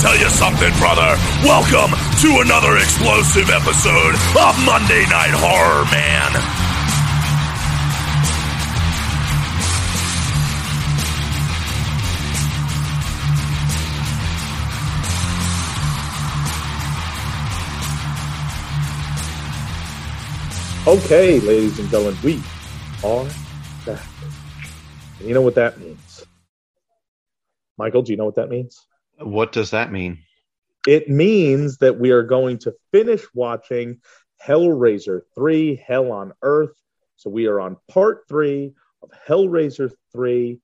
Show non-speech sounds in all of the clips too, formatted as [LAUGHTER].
tell you something, brother. Welcome to another explosive episode of Monday Night Horror, man. Okay, ladies and gentlemen, we are back. And you know what that means? Michael, do you know what that means? What does that mean? It means that we are going to finish watching Hellraiser 3 Hell on Earth. So we are on part three of Hellraiser 3.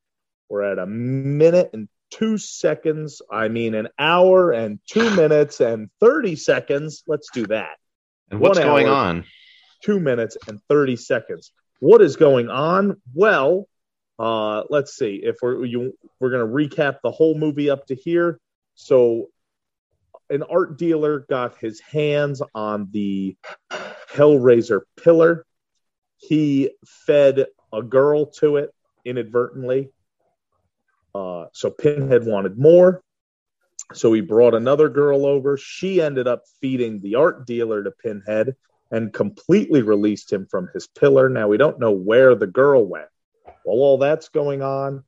We're at a minute and two seconds. I mean, an hour and two [SIGHS] minutes and 30 seconds. Let's do that. And what's One going on? two minutes and 30 seconds. What is going on? Well, uh, let's see if we're you, we're going to recap the whole movie up to here. So, an art dealer got his hands on the Hellraiser pillar. He fed a girl to it inadvertently. Uh, so Pinhead wanted more. So he brought another girl over. She ended up feeding the art dealer to Pinhead and completely released him from his pillar. Now we don't know where the girl went. While all that's going on,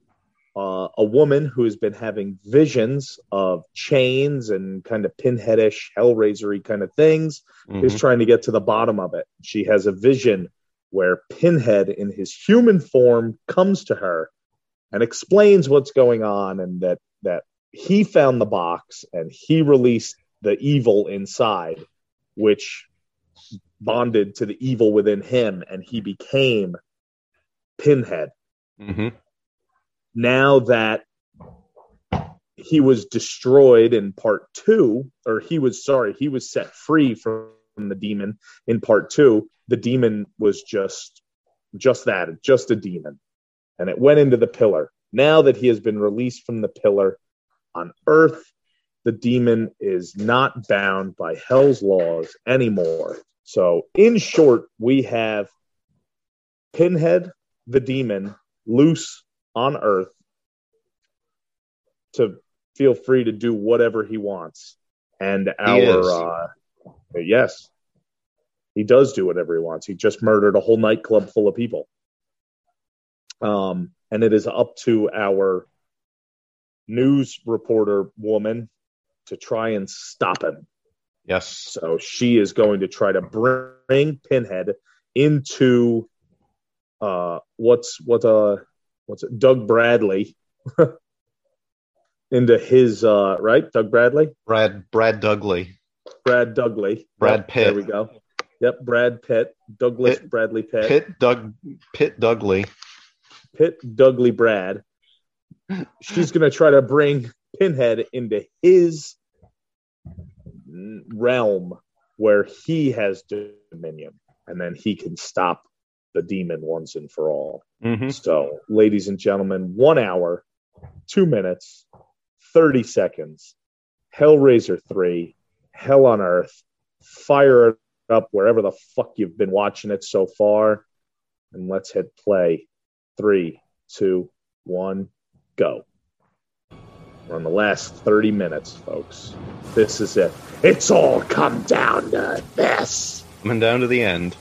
uh, a woman who has been having visions of chains and kind of pinheadish, hellraisery kind of things is Mhm. trying to get to the bottom of it. She has a vision where Pinhead, in his human form, comes to her and explains what's going on, and that that he found the box and he released the evil inside, which bonded to the evil within him, and he became Pinhead. Mhm. Now that he was destroyed in part two, or he was sorry, he was set free from the demon in part two. The demon was just just that, just a demon. And it went into the pillar. Now that he has been released from the pillar on earth, the demon is not bound by hell's laws anymore. So, in short, we have Pinhead, the demon, loose on earth to feel free to do whatever he wants. And our, uh, yes, he does do whatever he wants. He just murdered a whole nightclub full of people. Um, and it is up to our news reporter woman to try and stop him. Yes. So she is going to try to bring Pinhead into uh what's what uh what's it? Doug Bradley. [LAUGHS] Into his uh right? Doug Bradley? Brad Brad Dudley. Brad Dudley Brad Yep, Pitt. there we go. Yep Brad Pitt Douglas Pitt- Bradley Pitt. Pitt Doug Pitt Dudley. Pitt Dudley Brad. She's going to try to bring Pinhead into his realm where he has dominion and then he can stop the demon once and for all. Mhm. So, ladies and gentlemen, one hour, two minutes, 30 seconds, Hellraiser 3, Hell on Earth. Fire it up wherever the fuck you've been watching it so far. And let's hit play. Three, two, one, go. We're on the last 30 minutes, folks. This is it. It's all come down to this. Coming down to the end.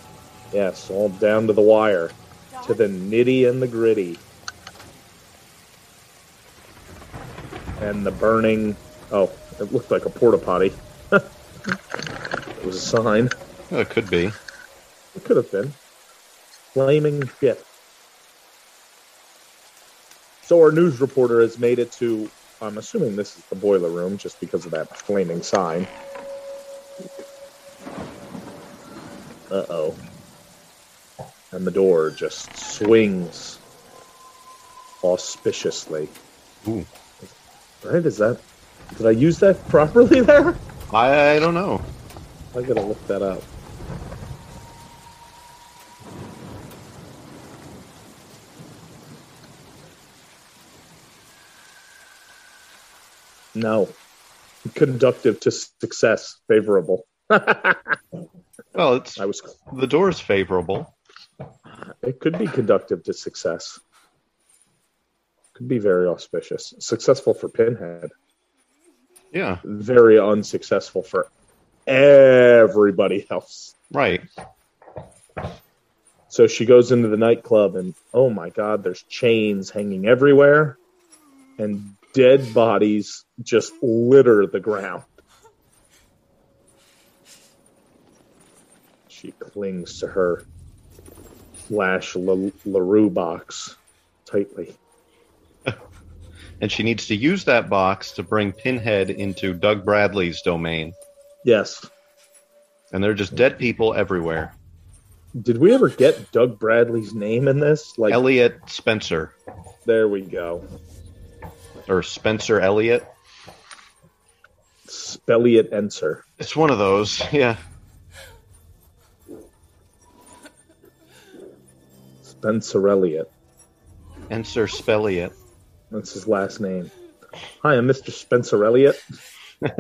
Yes, all down to the wire, to the nitty and the gritty. And the burning. Oh, it looked like a porta potty. [LAUGHS] it was a sign. Oh, it could be. It could have been. Flaming shit. So our news reporter has made it to. I'm assuming this is the boiler room, just because of that flaming sign. Uh oh. And the door just swings auspiciously. Ooh. Right? Is that. Did I use that properly there? I, I don't know. I gotta look that up. No. Conductive to success, favorable. [LAUGHS] Well, it's I was. the door's favorable. It could be conductive to success. Could be very auspicious. Successful for Pinhead. Yeah, very unsuccessful for everybody else. right. So she goes into the nightclub, and oh my god, there's chains hanging everywhere, and dead bodies just litter the ground. She clings to her Flash La- LaRue box tightly. [LAUGHS] And she needs to use that box to bring Pinhead into Doug Bradley's domain. Yes. And there are just dead people everywhere. Did we ever get Doug Bradley's name in this? Like, Elliot Spencer. there we go. Or Spencer Elliott. Spelliot Enser. It's one of those. [LAUGHS] Yeah. Spencer Elliott. Enser Spelliot. That's his last name. Hi, I'm Mr. Spencer Elliott. [LAUGHS]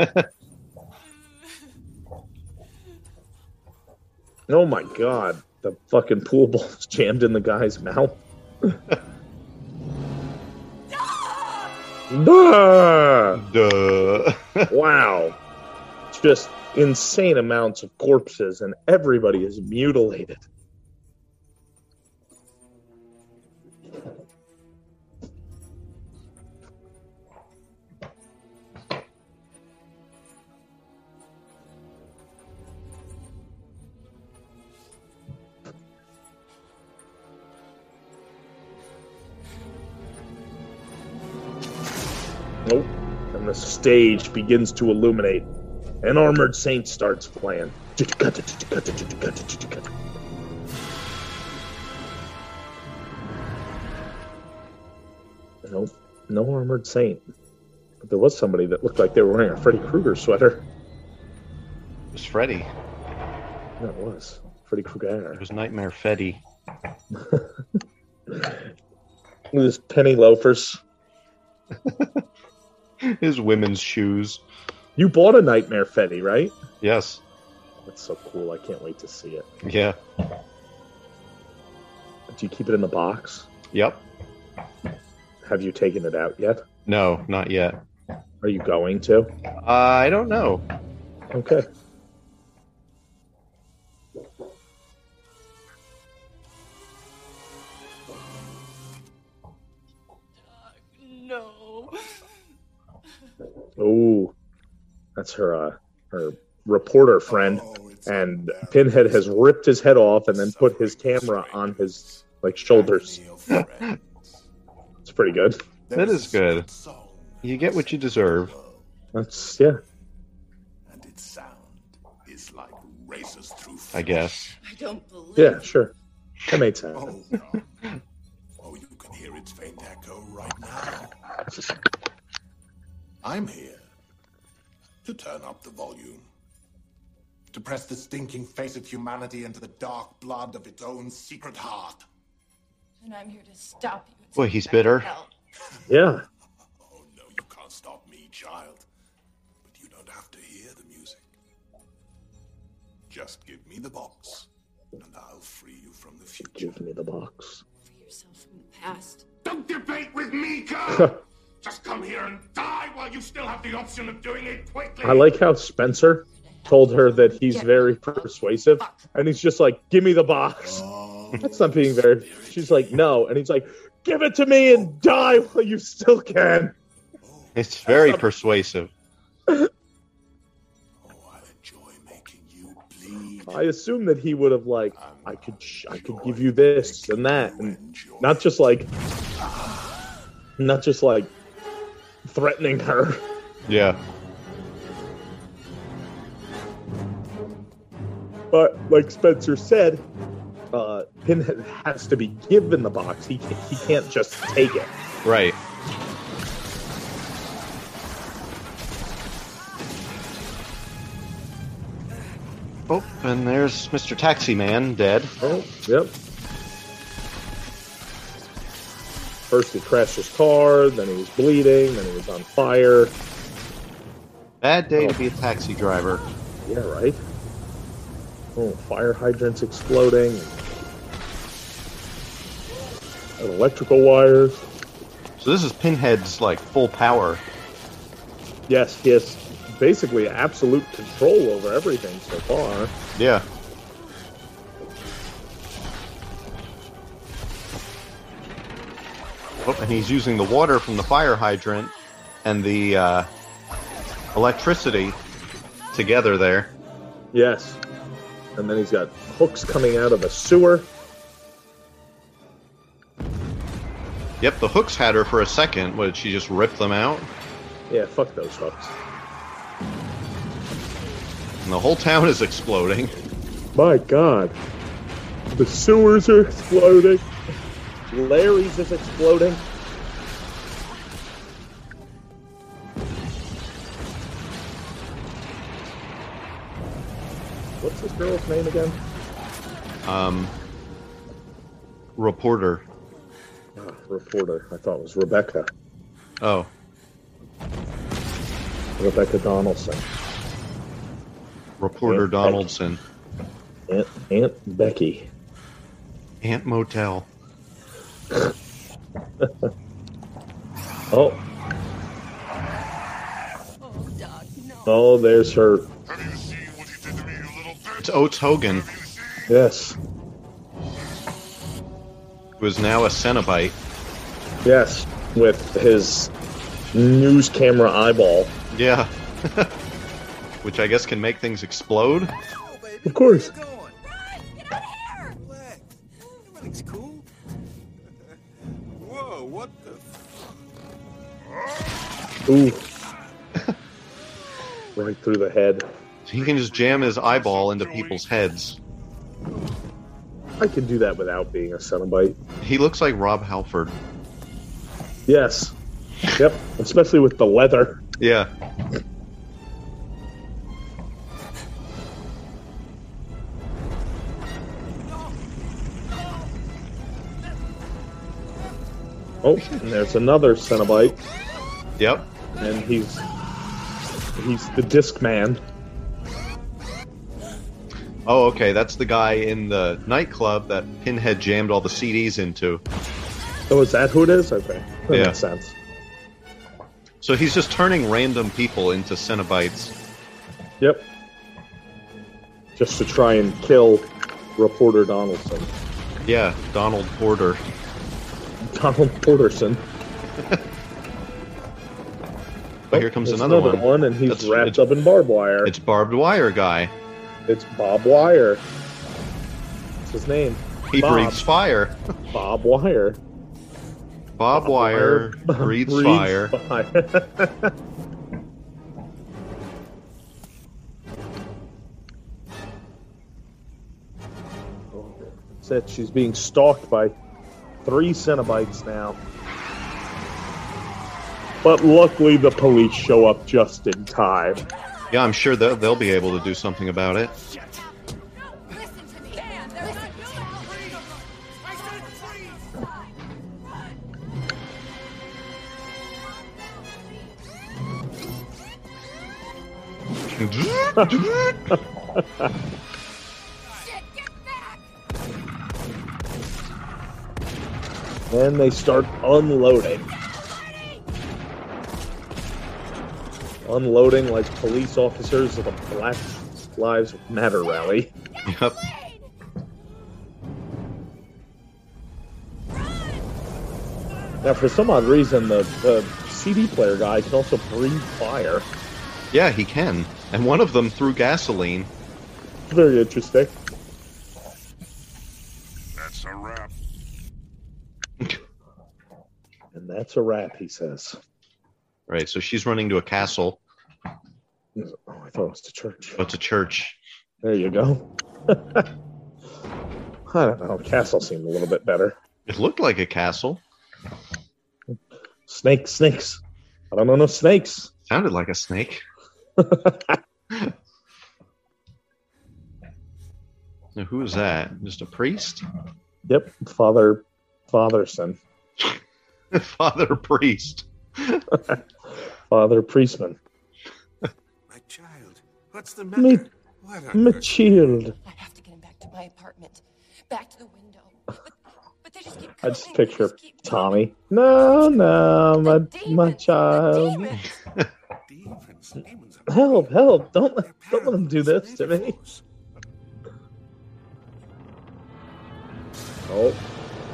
oh my god, the fucking pool ball's [LAUGHS] jammed in the guy's mouth. Ah! [LAUGHS] Duh. wow. It's just insane amounts of corpses, and everybody is mutilated. And the stage begins to illuminate. An armored saint starts playing. Nope. No armored saint. But there was somebody that looked like they were wearing a Freddy Krueger sweater. It was Freddy. That was Freddy Krueger. It was Nightmare Freddy. [LAUGHS] His penny loafers. [LAUGHS] His women's shoes. You bought a Nightmare Fetty, right? Yes. That's so cool. I can't wait to see it. Yeah. Do you keep it in the box? Yep. Have you taken it out yet? No, not yet. Are you going to? Uh, I don't know. Okay. Oh, that's her uh, her reporter friend, and Pinhead has ripped his head off and then put his camera on his like shoulders. [LAUGHS] It's pretty good. That is good. You get what you deserve. That's yeah. And its sound is like races through I guess. I don't believe Yeah, sure. That made sense. Oh, God. oh, you can hear its faint echo right now. [LAUGHS] I'm here to turn up the volume. To press the stinking face of humanity into the dark blood of its own secret heart. And I'm here to stop you. and Boy, he's bitter. Yeah. Oh, no, you can't stop me, child. But you don't have to hear the music. Just give me the box, and I'll free you from the future. Give me the box. Free yourself from the past. Don't debate with me, [LAUGHS] girl! Just come here and die while you still have the option of doing it quickly. I like how Spencer told her that he's very persuasive, and he's just like, "Give me the box." Oh. That's not being very. She's like, "No," and he's like, "Give it to me and die while you still can." It's very persuasive. Oh, I'll enjoy making you bleed. I assume that he would have like, I could, sh- I could give you this and that, and not just like, not just like threatening her. Yeah. But like Spencer said, uh, Pinhead has to be given the box. He he can't just take it. Right. Oh, and there's Mr. Taxi Man dead. Oh, yep. First he crashed his car, then he was bleeding, then he was on fire. Bad day to oh. be a taxi driver. Yeah, right. Oh, fire hydrants exploding. And electrical wires. So this is Pinhead's like full power. Yes, he has basically absolute control over everything so far. Yeah. And he's using the water from the fire hydrant and the uh, electricity together there. Yes. And then he's got hooks coming out of a sewer. Yep, the hooks had her for a second. What, did she just rip them out? Yeah, fuck those hooks. And the whole town is exploding. My god. The sewers are exploding. Larry's is exploding. What's this girl's name again? Um, reporter. Ah, reporter. I thought it was Rebecca. Oh, Rebecca Donaldson. reporter Aunt Donaldson. Aunt, Aunt Becky. Aunt Motel. Oh, Oh, Doc, no. oh, there's her. Have you seen what he did to me, you little bitch? It's Oates Hogan, Have you seen? Yes, who is now a Cenobite. yes, with his news camera eyeball. Yeah. [LAUGHS] Which I guess can make things explode. Of course. Ooh. [LAUGHS] right through the head. He can just jam his eyeball into people's heads. I can do that without being a Cenobite. He looks like Rob Halford. Yes. Yep. Especially with the leather. Yeah. Oh, and there's another Cenobite, Yep. And he's he's the disc man. Oh, okay. That's the guy in the nightclub that Pinhead jammed all the CDs into. Oh, is that who it is? Okay. That Yeah. makes sense. So he's just turning random people into Cenobites. Yep. Just to try and kill reporter Donaldson. Yeah, Donald Porter. [LAUGHS] Donald Porterson. [LAUGHS] But here comes There's another, one. one, and he's That's- wrapped up in barbed wire. It's barbed wire guy. It's Bob Wire. What's his name? He Bob. breathes fire. Bob Wire. Bob Wire [LAUGHS] breathes fire. fire. [LAUGHS] Said she's being stalked by three Cenobites now. But luckily, the police show up just in time. Yeah, I'm sure they'll, they'll be able to do something about it. Listen to me. Dan, there's a I said freeze! shit. Get back! And they start unloading. Unloading like police officers at a Black Lives Matter rally. Yep. Now, for some odd reason, the, the CD player guy can also breathe fire. Yeah, he can. And one of them threw gasoline. Very interesting. That's a wrap. And that's a wrap, he says. Right, so she's running to a castle. Oh, I thought it was to church. Oh, it's a church. There you go. [LAUGHS] I don't know. Castle seemed a little bit better. It looked like a castle. Snakes, snakes. I don't know no snakes. Sounded like a snake. [LAUGHS] Now, who is that? Just a priest? Yep, Father Fatherson. [LAUGHS] Father priest. Father Priestman. My child, what's the Me- matter? What My child. I have to get him back to my apartment. Back to the window. But, but they just keep I just picture just keep Tommy. No, no, my The my child. demons. Demons, demons Help! Help! Don't let, don't let him do this to me. Oh,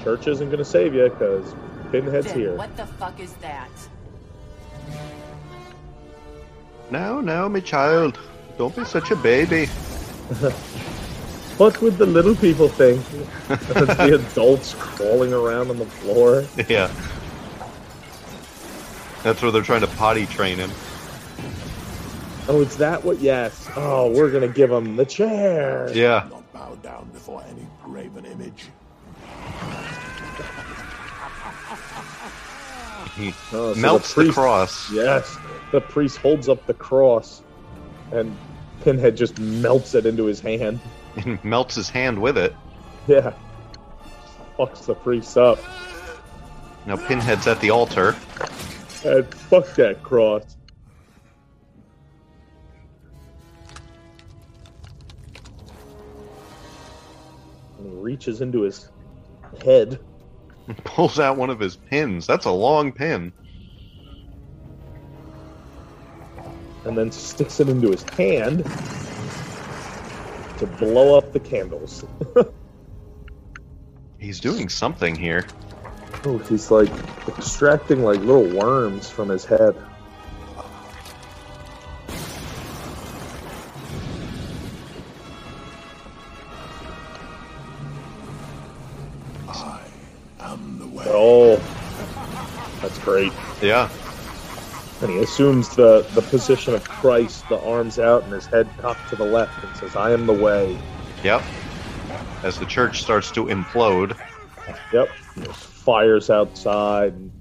church isn't going to save you because Pinhead's Then here. what the fuck is that? Now, now, my child. Don't be such a baby. [LAUGHS] What would the little people think? As [LAUGHS] the adults crawling around on the floor. Yeah. That's where they're trying to potty train him. Oh, is that what? Yes. Oh, we're gonna give him the chair. Yeah. Not bow down before any graven image. He Oh, so melts the, priest- cross. Yes. The priest holds up the cross, and Pinhead just melts it into his hand. and [LAUGHS] melts his hand with it. Yeah. Fucks the priest up. Now Pinhead's at the altar. And fuck that cross. And he reaches into his head. [LAUGHS] Pulls out one of his pins. That's a long pin. And then sticks it into his hand to blow up the candles. [LAUGHS] He's doing something here. oh, he's like extracting like little worms from his head. I am the way. Oh, that's great. Yeah. And he assumes the, the position of Christ, the arms out and his head cocked to the left, and says, I am the way. Yep. As the church starts to implode. Yep. There's fires outside. And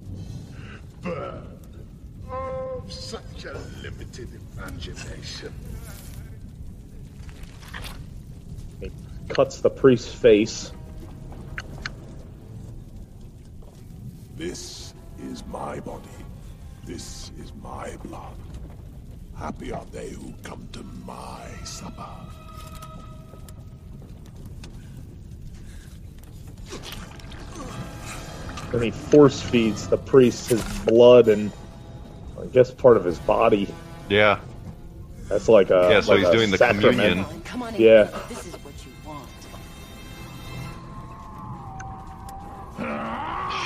Oh, such a limited imagination. he cuts the priest's face. This is my body. This is my blood. Happy are they who come to my supper. And he force feeds the priest his blood and I guess part of his body. Yeah. That's like a Yeah, so like he's doing the sacrament. communion. Come on, come on in. Yeah. This is what you want.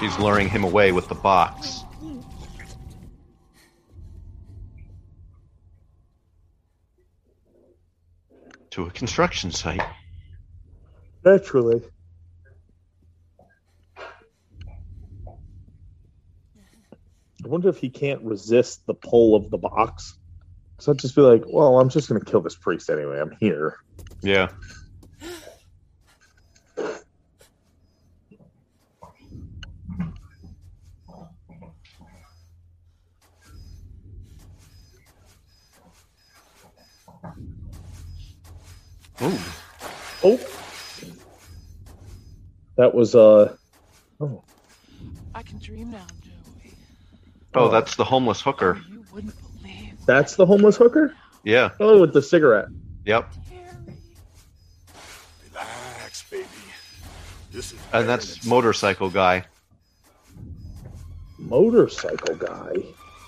She's luring him away with the box. To a construction site. Naturally. I wonder if he can't resist the pull of the box. So I'd just be like, well, I'm just going to kill this priest anyway. I'm here. Yeah. Ooh. Oh. That was, uh, oh, I can dream now, Joey. Oh, that's the homeless hooker. You wouldn't believe. that's the homeless hooker? Yeah. Oh, with the cigarette. Yep. Relax, baby. This is And that's motorcycle guy. Motorcycle guy.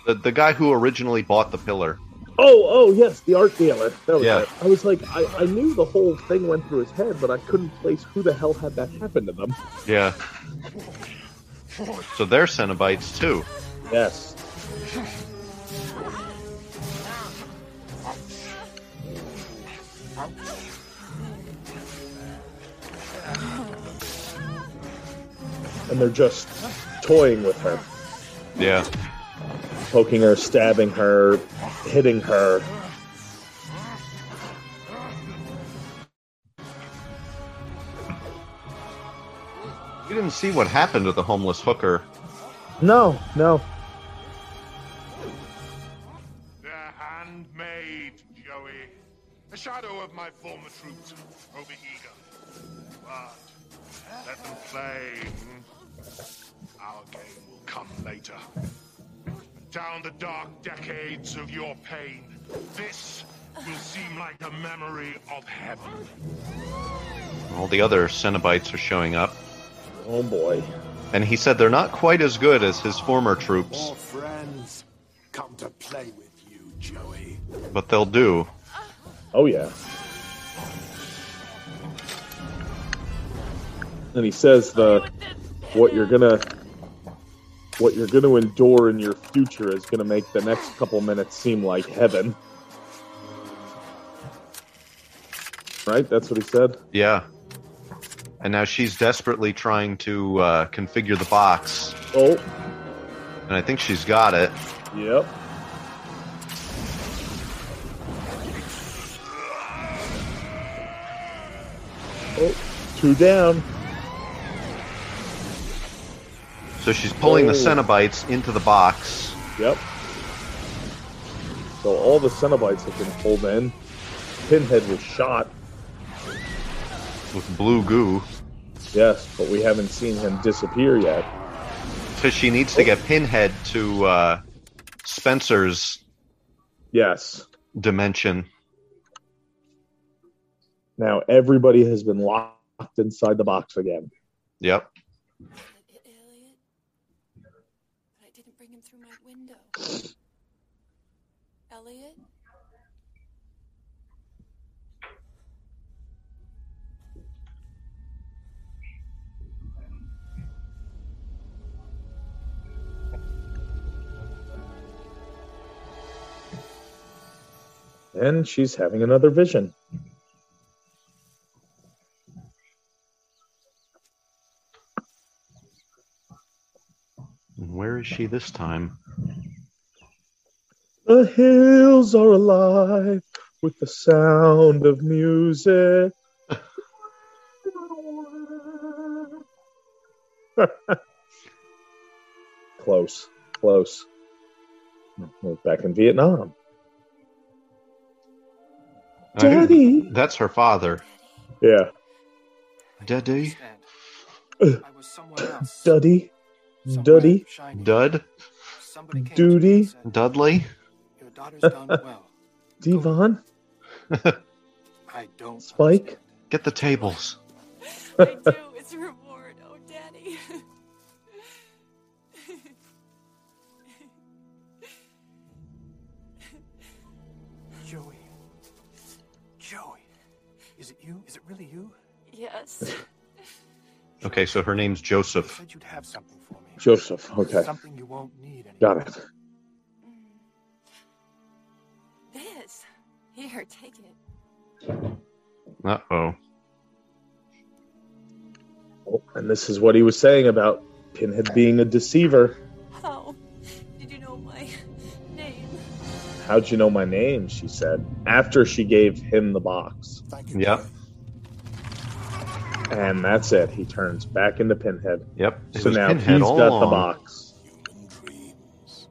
The the guy who originally bought the pillar. Oh, oh, yes, the art dealer. That was Yeah. it. I was like, I, I knew the whole thing went through his head, but I couldn't place who the hell had that happen to them. Yeah. So they're Cenobites too. Yes. And they're just toying with her, Yeah. Poking her, stabbing her, hitting her. You didn't see what happened to the homeless hooker. No, no. The handmaid, Joey. A shadow of my former troops, overeager. But let them play. hmm? Our game will come later. Down the dark decades of your pain, this will seem like a memory of heaven. All the other Cenobites are showing up. Oh boy. And he said they're not quite as good as his former troops. More friends come to play with you, Joey. but they'll do. Oh yeah. And he says the what you're gonna what you're gonna endure in your future is gonna make the next couple minutes seem like heaven. Right? That's what he said. Yeah. And now she's desperately trying to uh, configure the box, Oh, and I think she's got it. yep. Oh, two down. So she's pulling the Oh. Cenobites into the box. Yep. So all the Cenobites have been pulled in. Pinhead was shot, with blue goo yes, but we haven't seen him disappear yet. because she needs to get Pinhead to uh, Spencer's Yes. dimension. Now everybody has been locked inside the box again. Yep. Elliot. But I didn't bring him through my window. [SIGHS] Elliot? And she's having another vision. And Where is she this time? The hills are alive with the sound of music. [LAUGHS] close, close. We're back in Vietnam. I Daddy. That's her father. Yeah, Daddy? I was somewhere else. Duddy, somewhere Duddy, shiny. Dud? Somebody came to me Duty. said, Dudley? Your daughter's done [LAUGHS] well. Devon, [LAUGHS] I don't. Spike. understand. Get the tables. [LAUGHS] I do. It's a reward. Oh, Daddy. Joey. Joey. Is it you? Is it really you? yes. Okay, so her name's You Joseph. said you'd have something for me. Joseph. Okay, Something you won't need anymore. got it. This. Here, take it. Uh oh. And this is what he was saying about Pinhead being a deceiver. How did you know my name? How'd you know my name? She said after she gave him the box. Thank you. Yep. Joey. And that's it. He turns back into Pinhead. Yep. It so now Pinhead he's all got along. the box. Human dreams.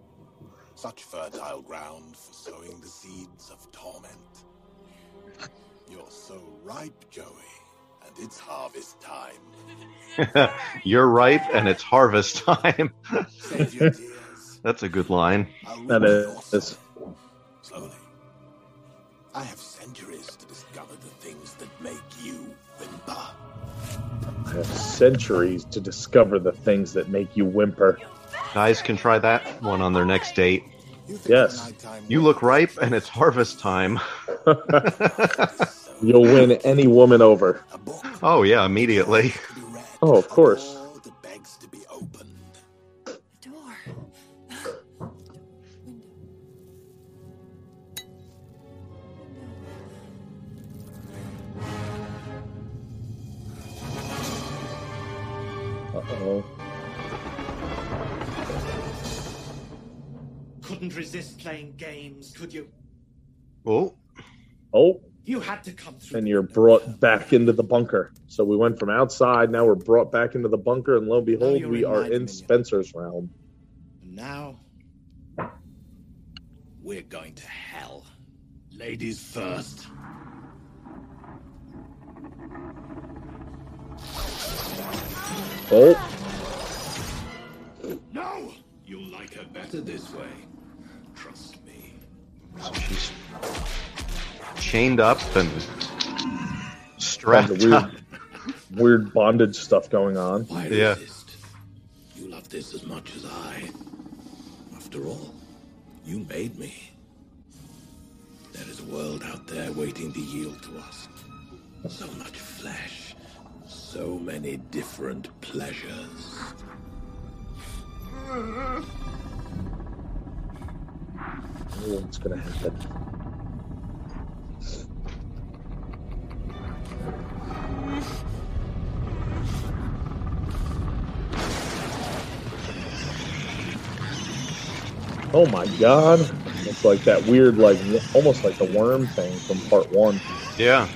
Such fertile ground for sowing the seeds of torment. You're so ripe, Joey, and it's harvest time. [LAUGHS] You're ripe and it's harvest time. Save your tears. [LAUGHS] That's a good line. I'll That rip your is. soul. Slowly. I have centuries to discover the things that make you whimper. Centuries to discover the things that make you whimper. Guys can try that one on their next date. Yes. You look ripe and it's harvest time. [LAUGHS] You'll win any woman over. Oh, yeah, immediately. to be read. Oh, of course. Resist playing games, could you? Oh, Oh, You had to come through. and you're brought back into the bunker. So we went from outside, now we're brought back into the bunker, and lo and behold, we in are in dominion. Spencer's realm. And now, we're going to hell. Ladies first. Oh, No! You'll like her better this way. Trust me. so she's chained up and strapped the up. weird, [LAUGHS] weird bondage stuff going on. Why Yeah. resist? You love this as much as I. After all, you made me. There is a world out there waiting to yield to us. So much flesh, so many different pleasures. [LAUGHS] Know what's gonna happen. Oh my god. It's like that weird, like, almost like the worm thing from part one. Yeah.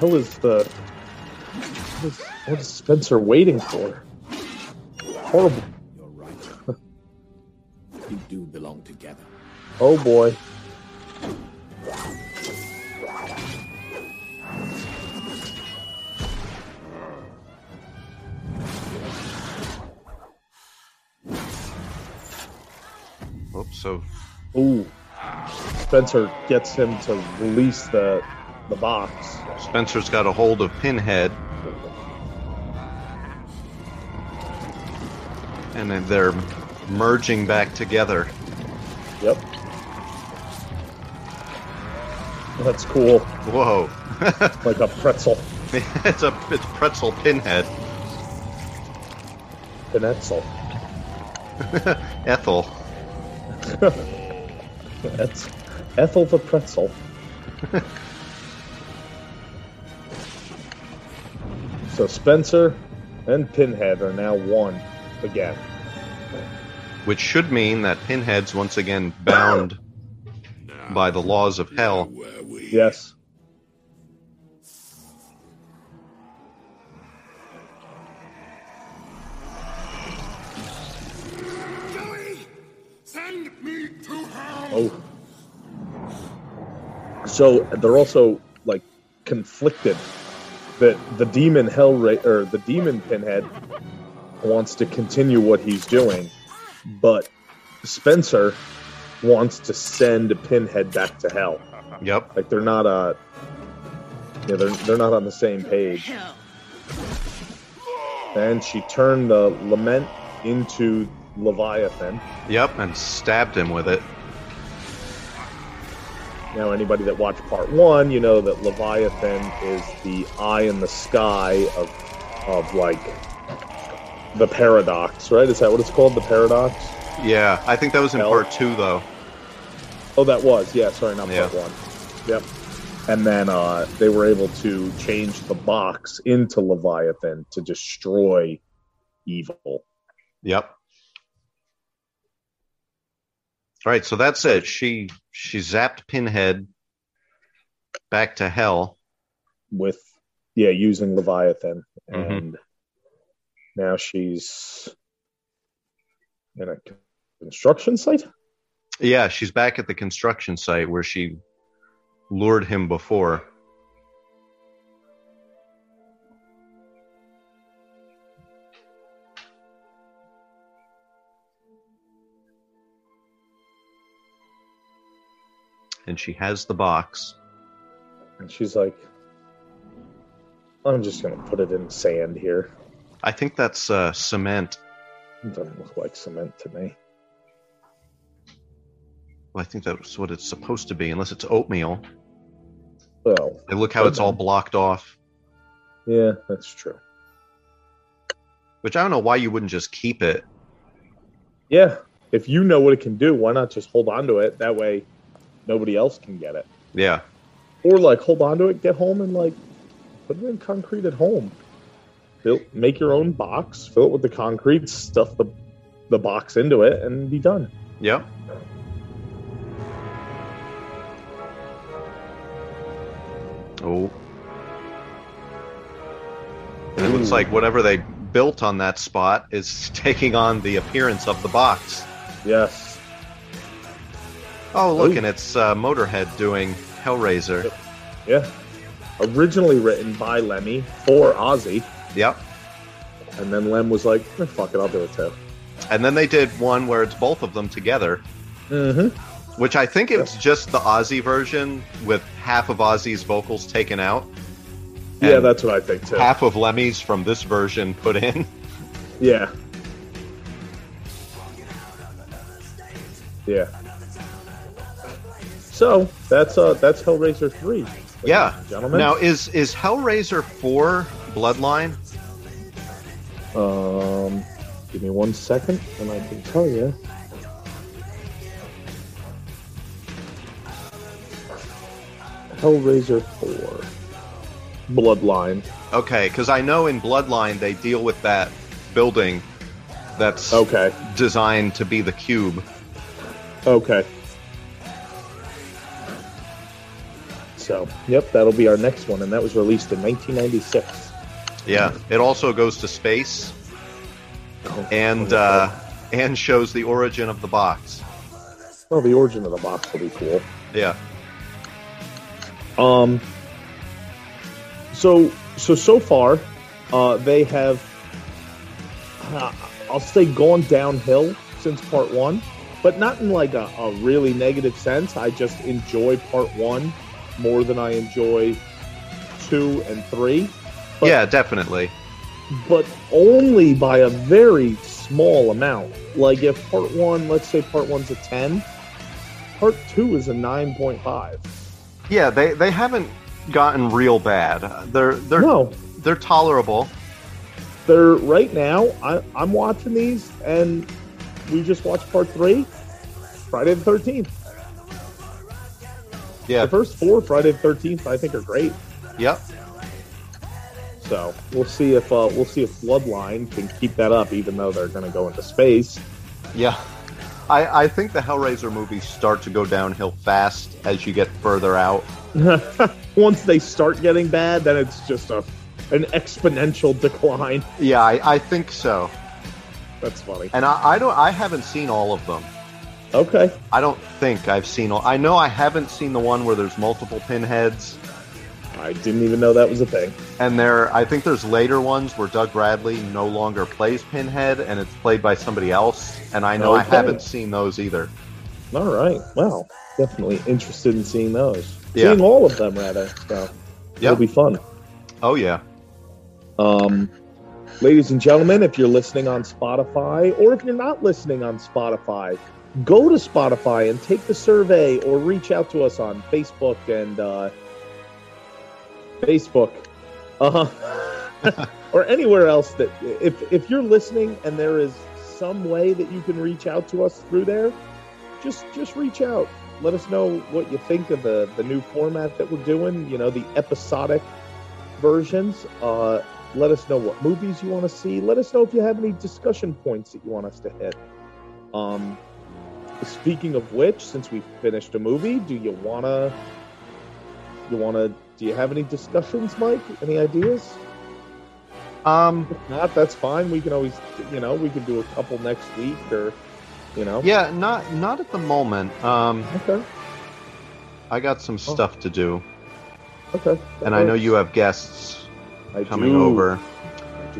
Hell is the. What is, what is Spencer waiting for? Horrible. You're right. you do belong together. Oh boy. Oops. So Ooh. Spencer gets him to release the the box. Spencer's got a hold of Pinhead. And then they're merging back together. Yep. That's cool. Whoa. [LAUGHS] Like a pretzel. [LAUGHS] it's a it's pretzel Pinhead. Pinetzel. [LAUGHS] Ethel. That's Ethel the pretzel. So Spencer and Pinhead are now one again. Which should mean that Pinhead's once again bound by the laws of hell. Yes. Joey! Send me to hell! Oh. So they're also like conflicted that the demon Hellra or the demon Pinhead wants to continue what he's doing, but Spencer wants to send Pinhead back to hell. Yep. Like they're not uh yeah, they're they're not on the same page. And she turned the lament into Leviathan. Yep, and stabbed him with it. Now, anybody that watched part one, you know that Leviathan is the eye in the sky of, of like the paradox, right? Is that what it's called? The paradox? Yeah, I think that was in Hell. part two, though. Oh, that was. Yeah, sorry, not Yeah. part one. Yep. And then uh, they were able to change the box into Leviathan to destroy evil. Yep. All right, so that's it. She she zapped Pinhead back to hell. with yeah using leviathan Mhm. and now she's in a construction site Yeah, she's back at the construction site where she lured him before. And she has the box. and she's like i'm just gonna put it in sand here I think that's uh, cement. it doesn't look like cement to me Well, I think that's what it's supposed to be, unless it's oatmeal. oh And look how it's all blocked off. yeah that's true Which I don't know why you wouldn't just keep it. yeah if you know what it can do why not just hold on to it that way nobody else can get it Yeah. or like hold on to it get home and like put it in concrete at home Build, make your own box fill it with the concrete stuff the the box into it and be done Yep. Oh. And it looks like whatever they built on that spot is [LAUGHS] taking on the appearance of the box. yes Oh, look, Ooh. and it's uh, Motorhead doing Hellraiser. Yeah. Originally written by Lemmy for Ozzy, Yep. and then Lem was like, eh, "Fuck it, I'll do it too." And then they did one where it's both of them together. Mm-hmm. which I think it's just the Ozzy version with half of Ozzy's vocals taken out. Yeah, that's what I think too. half of Lemmy's from this version put in. Yeah. Yeah. So that's uh that's Hellraiser three. Yeah. gentlemen. Now is is Hellraiser four Bloodline? Um, give me one second, and I can tell you. Hellraiser 4. Bloodline. Okay, because I know in Bloodline they deal with that building that's Okay. designed to be the cube. Okay. So, yep, that'll be our next one, and that was released in 1996. Yeah. It also goes to space and uh, and shows the origin of the box. well, the origin of the box will be cool. Yeah. Um. So so so far, uh, they have. Uh, I'll say gone downhill since part one, but not in like a, a really negative sense. I just enjoy part one more than I enjoy two and three. But- yeah, definitely. but only by a very small amount. Like if part one, let's say part one's a ten, part two is a nine point five. Yeah, they they haven't gotten real bad. They're they're No, they're tolerable. they're right now. I, I'm watching these, and we just watched part three, Friday the Thirteenth. Yeah. The first four Friday the Thirteenth, I think, are great. Yep. So we'll see if uh, we'll see if Bloodline can keep that up, even though they're going to go into space. Yeah. I, I think the Hellraiser movies start to go downhill fast as you get further out. [LAUGHS] Once they start getting bad, then it's just a an exponential decline. Yeah, I, I think so. That's funny. And I, I don't I haven't seen all of them. Okay. I don't think I've seen I know I haven't seen the one where there's multiple pinheads. I didn't even know that was a thing. And there I think there's later ones where Doug Bradley no longer plays Pinhead and it's played by somebody else. And I know I haven't seen those either. All right. Well, definitely interested in seeing those. Yeah. Seeing all of them, rather. So Yeah. it'll be fun. Oh yeah. Um, ladies and gentlemen, if you're listening on Spotify or if you're not listening on Spotify, go to Spotify and take the survey or reach out to us on Facebook and uh, Facebook. Uh-huh. [LAUGHS] or anywhere else that if if you're listening and there is some way that you can reach out to us through there, just just reach out. Let us know what you think of the the new format that we're doing. You know, the episodic versions. Uh, let us know what movies you want to see. Let us know if you have any discussion points that you want us to hit. Um, speaking of which, since we finished a movie, do you wanna you wanna do you have any discussions, Mike? Any ideas? Um If not, that's fine. We can always you know we can do a couple next week or you know. yeah, not not at the moment. Um Okay. I got some stuff to do. Okay. And I know you have guests I coming do. over.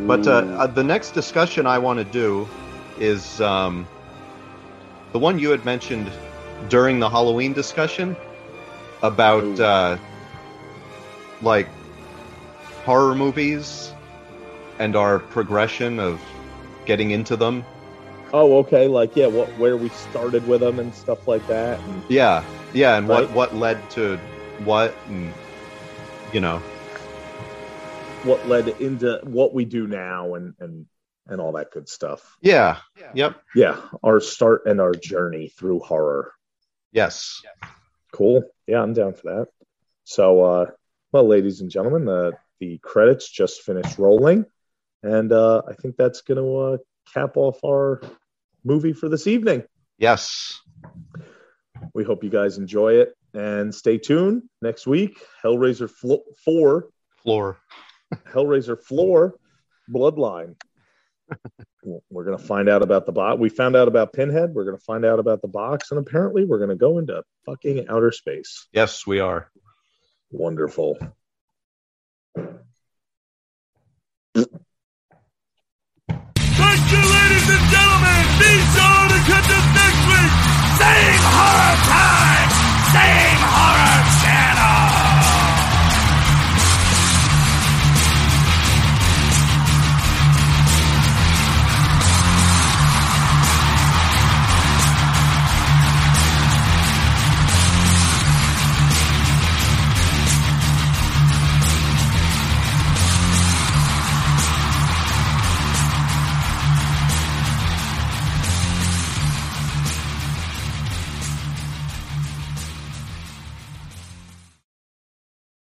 But uh, uh, the next discussion I want to do is um, the one you had mentioned during the Halloween discussion about uh, like horror movies and our progression of getting into them. oh, okay. Like yeah, what where we started with them and stuff like that. And, Yeah, yeah, and Right. what what led to what, and you know, what led into what we do now and and and all that good stuff. yeah, yep, Yeah, our start and our journey through horror. yes, Cool. Yeah, I'm down for that. So, uh, well, ladies and gentlemen, the the credits just finished rolling, and uh, I think that's going to uh, cap off our movie for this evening. yes. We hope you guys enjoy it, and stay tuned next week. Hellraiser Flo- Four, Floor. Hellraiser Floor, Bloodline. We're going to find out about the box. We found out about Pinhead. We're going to find out about the box, and apparently, we're going to go into fucking outer space. Yes, we are. Wonderful. Thank you, ladies and gentlemen. Be sure to catch us next week. Saying horror